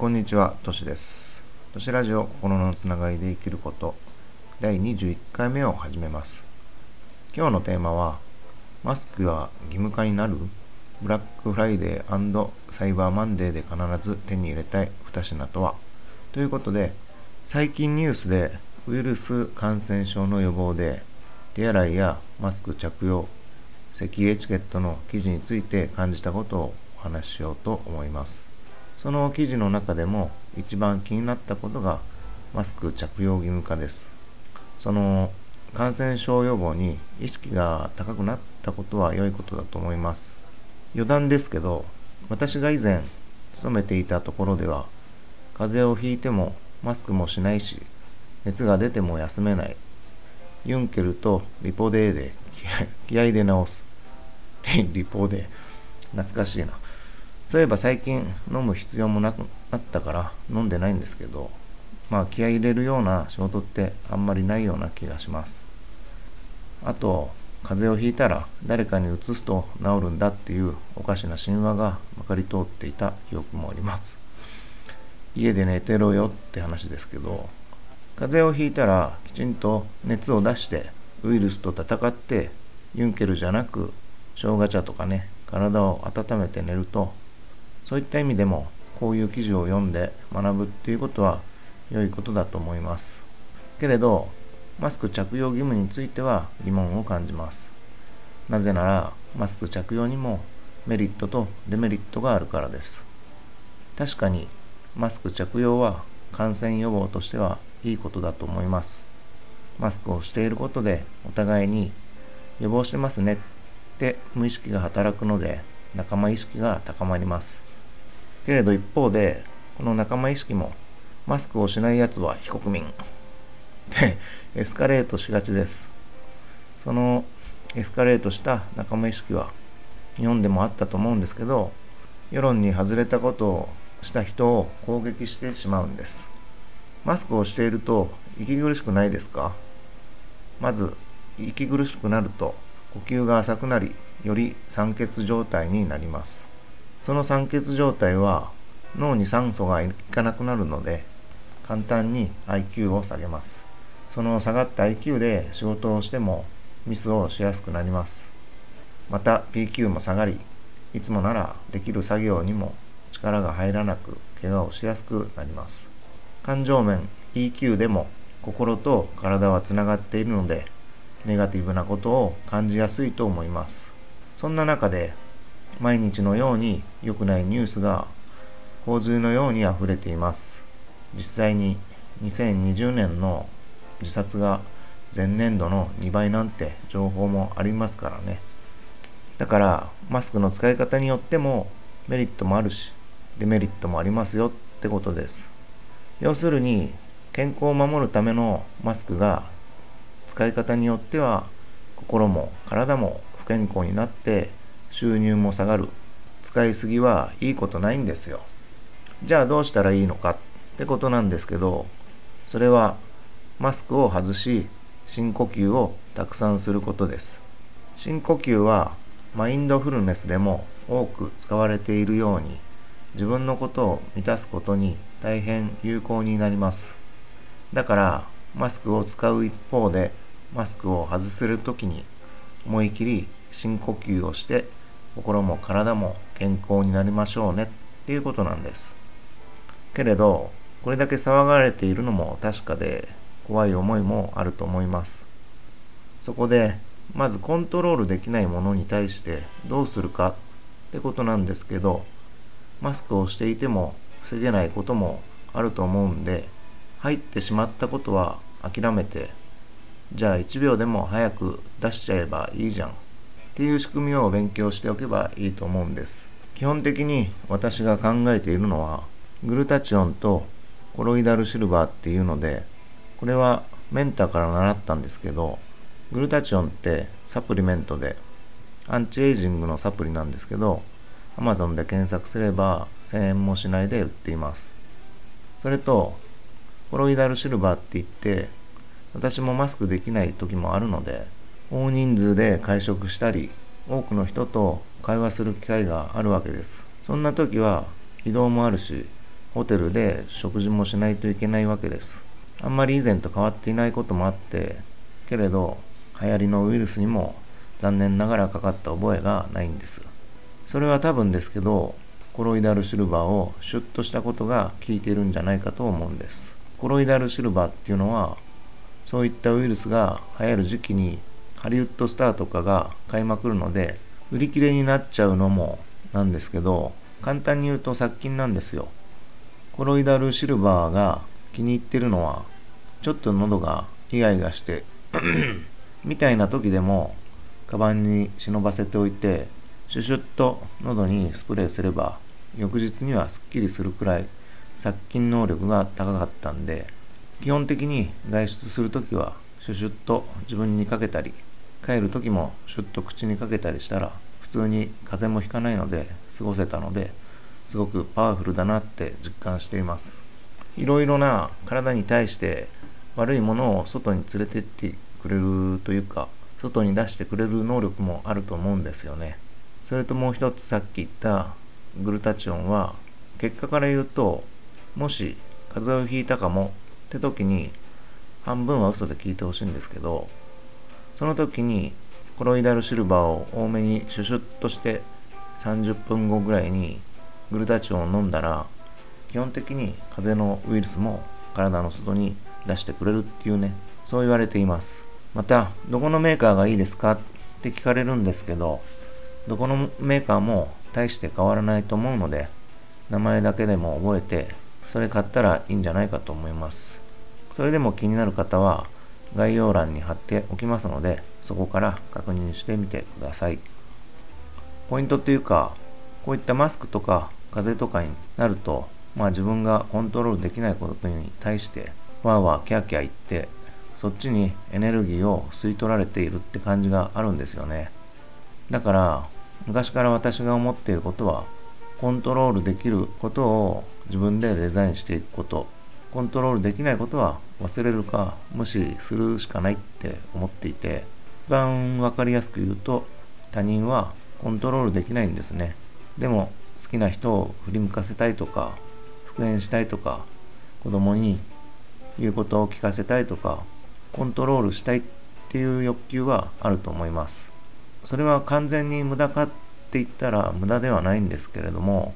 こんにちは、としです。としラジオ心のつながりで生きること第21回目を始めます。今日のテーマは、マスクは義務化になる？ブラックフライデーサイバーマンデーで必ず手に入れたい2品とは？ということで、最近ニュースでウイルス感染症の予防で手洗いやマスク着用、咳エチケットの記事について感じたことをお話ししようと思います。その記事の中でも一番気になったことがマスク着用義務化です。その感染症予防に意識が高くなったことは良いことだと思います。余談ですけど、私が以前勤めていたところでは、風邪をひいてもマスクもしないし、熱が出ても休めない。ユンケルとリポデーで気合で治す。リポデー。懐かしいな。そういえば最近飲む必要もなくなったから飲んでないんですけど、まあ気合い入れるような仕事ってあんまりないような気がします。あと、風邪をひいたら誰かに移すと治るんだっていうおかしな神話がまかり通っていた記憶もあります。家で寝てろよって話ですけど、風邪をひいたらきちんと熱を出してウイルスと戦ってユンケルじゃなく生姜茶とかね体を温めて寝るとそういった意味でもこういう記事を読んで学ぶっていうことは良いことだと思います。けれど、マスク着用義務については疑問を感じます。なぜなら、マスク着用にもメリットとデメリットがあるからです。確かに、マスク着用は感染予防としてはいいことだと思います。マスクをしていることでお互いに予防してますねって無意識が働くので仲間意識が高まります。けれど一方で、この仲間意識も、マスクをしない奴は非国民。で、エスカレートしがちです。そのエスカレートした仲間意識は、日本でもあったと思うんですけど、世論に外れたことをした人を攻撃してしまうんです。マスクをしていると息苦しくないですか？まず、息苦しくなると呼吸が浅くなり、より酸欠状態になります。その酸欠状態は脳に酸素がいかなくなるので簡単に IQ を下げます。その下がった IQ で仕事をしてもミスをしやすくなります。また PQ も下がり、いつもならできる作業にも力が入らなく怪我をしやすくなります。感情面 EQ でも心と体はつながっているのでネガティブなことを感じやすいと思います。そんな中で毎日のように良くないニュースが洪水のように溢れています。実際に2020年の自殺が前年度の2倍なんて情報もありますからね。だからマスクの使い方によってもメリットもあるしデメリットもありますよってことです。要するに健康を守るためのマスクが使い方によっては心も体も不健康になって収入も下がる。使いすぎはいいことないんですよ。じゃあどうしたらいいのかってことなんですけどそれはマスクを外し深呼吸をたくさんすることです。深呼吸はマインドフルネスでも多く使われているように自分のことを満たすことに大変有効になります。だからマスクを使う一方でマスクを外せる時に思い切り深呼吸をして心も体も健康になりましょうねっていうことなんです。けれど、これだけ騒がれているのも確かで、怖い思いもあると思います。そこで、まずコントロールできないものに対してどうするかってことなんですけど、マスクをしていても防げないこともあると思うんで、入ってしまったことは諦めて、じゃあ1秒でも早く出しちゃえばいいじゃんっていう仕組みを勉強しておけばいいと思うんです。基本的に私が考えているのは、グルタチオンとコロイダルシルバーっていうので、これはメンターから習ったんですけど、グルタチオンってサプリメントで、アンチエイジングのサプリなんですけど、Amazon で検索すれば1000円もしないで売っています。それと、コロイダルシルバーって言って、私もマスクできない時もあるので、大人数で会食したり、多くの人と会話する機会があるわけです。そんな時は移動もあるし、ホテルで食事もしないといけないわけです。あんまり以前と変わっていないこともあって、けれど流行りのウイルスにも残念ながらかかった覚えがないんです。それは多分ですけど、コロイダルシルバーをシュッとしたことが効いてるんじゃないかと思うんです。コロイダルシルバーっていうのは、そういったウイルスが流行る時期にハリウッドスターとかが買いまくるので、売り切れになっちゃうのもなんですけど、簡単に言うと殺菌なんですよ。コロイダルシルバーが気に入ってるのは、ちょっと喉がイガイガして みたいな時でも、カバンに忍ばせておいて、シュシュッと喉にスプレーすれば、翌日にはすっきりするくらい殺菌能力が高かったんで、基本的に外出するときはシュシュッと自分にかけたり、帰る時もシュッと口にかけたりしたら、普通に風邪もひかないので過ごせたので、すごくパワフルだなって実感しています。いろいろな体に対して悪いものを外に連れてってくれるというか、外に出してくれる能力もあると思うんですよね。それともう一つさっき言ったグルタチオンは、結果から言うと、もし風邪をひいたかもって時に、半分は嘘で聞いてほしいんですけど、その時にコロイダルシルバーを多めにシュシュッとして30分後ぐらいにグルタチオンを飲んだら、基本的に風邪のウイルスも体の外に出してくれるっていうね、そう言われています。また、どこのメーカーがいいですか？って聞かれるんですけど、どこのメーカーも大して変わらないと思うので、名前だけでも覚えて、それ買ったらいいんじゃないかと思います。それでも気になる方は、概要欄に貼っておきますので、そこから確認してみてください。ポイントっていうか、こういったマスクとか風邪とかになると、まあ自分がコントロールできないことに対して、わーわーキャーキャー言って、そっちにエネルギーを吸い取られているって感じがあるんですよね。だから、昔から私が思っていることは、コントロールできることを自分でデザインしていくこと、コントロールできないことは忘れるか無視するしかないって思っていて、一番わかりやすく言うと、他人はコントロールできないんですね。でも好きな人を振り向かせたいとか復縁したいとか子供に言うことを聞かせたいとかコントロールしたいっていう欲求はあると思いますそれは完全に無駄かって言ったら無駄ではないんですけれども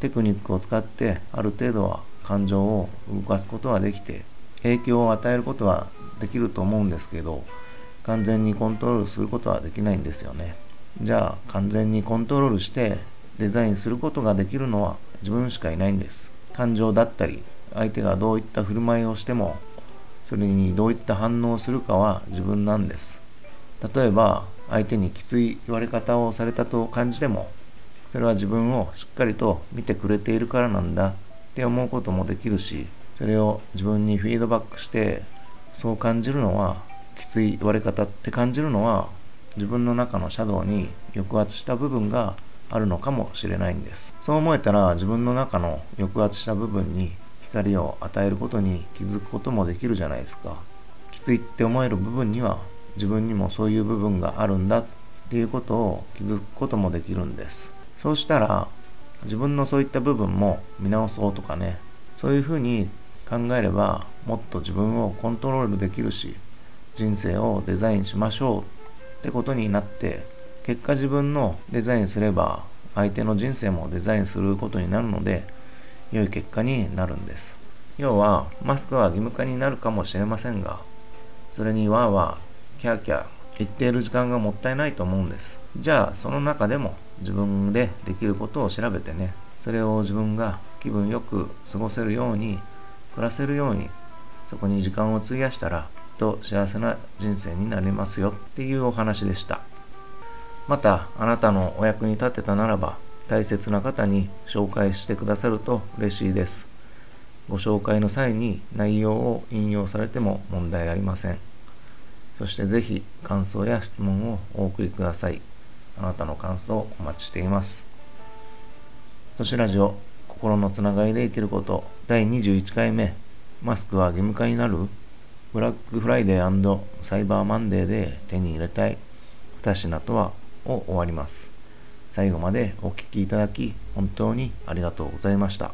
テクニックを使ってある程度は感情を動かすことはできて影響を与えることはできると思うんですけど完全にコントロールすることはできないんですよねじゃあ完全にコントロールしてデザインすることができるのは自分しかいないんです。感情だったり、相手がどういった振る舞いをしても、それにどういった反応をするかは自分なんです。例えば、相手にきつい言われ方をされたと感じても、それは自分をしっかりと見てくれているからなんだって思うこともできるし、それを自分にフィードバックして、そう感じるのは、きつい言われ方って感じるのは、自分の中のシャドウに抑圧した部分があるのかもしれないんです。そう思えたら自分の中の抑圧した部分に光を与えることに気づくこともできるじゃないですか。きついって思える部分には自分にもそういう部分があるんだっていうことを気づくこともできるんです。そうしたら自分のそういった部分も見直そうとかねそういうふうに考えればもっと自分をコントロールできるし人生をデザインしましょうってことになって結果自分のデザインすれば相手の人生もデザインすることになるので良い結果になるんです。要はマスクは義務化になるかもしれませんがそれにわーわーキャーキャー言っている時間がもったいないと思うんです。じゃあその中でも自分でできることを調べてねそれを自分が気分よく過ごせるように暮らせるようにそこに時間を費やしたらと幸せな人生になりますよっていうお話でしたまたあなたのお役に立てたならば大切な方に紹介してくださると嬉しいです。ご紹介の際に内容を引用されても問題ありません。そしてぜひ感想や質問をお送りください。あなたの感想をお待ちしています。都市ラジオ心のつながりで生きること第21回目マスクは義務化になるブラックフライデーサイバーマンデーで手に入れたい2品とはを終わります。最後までお聴きいただき本当にありがとうございました。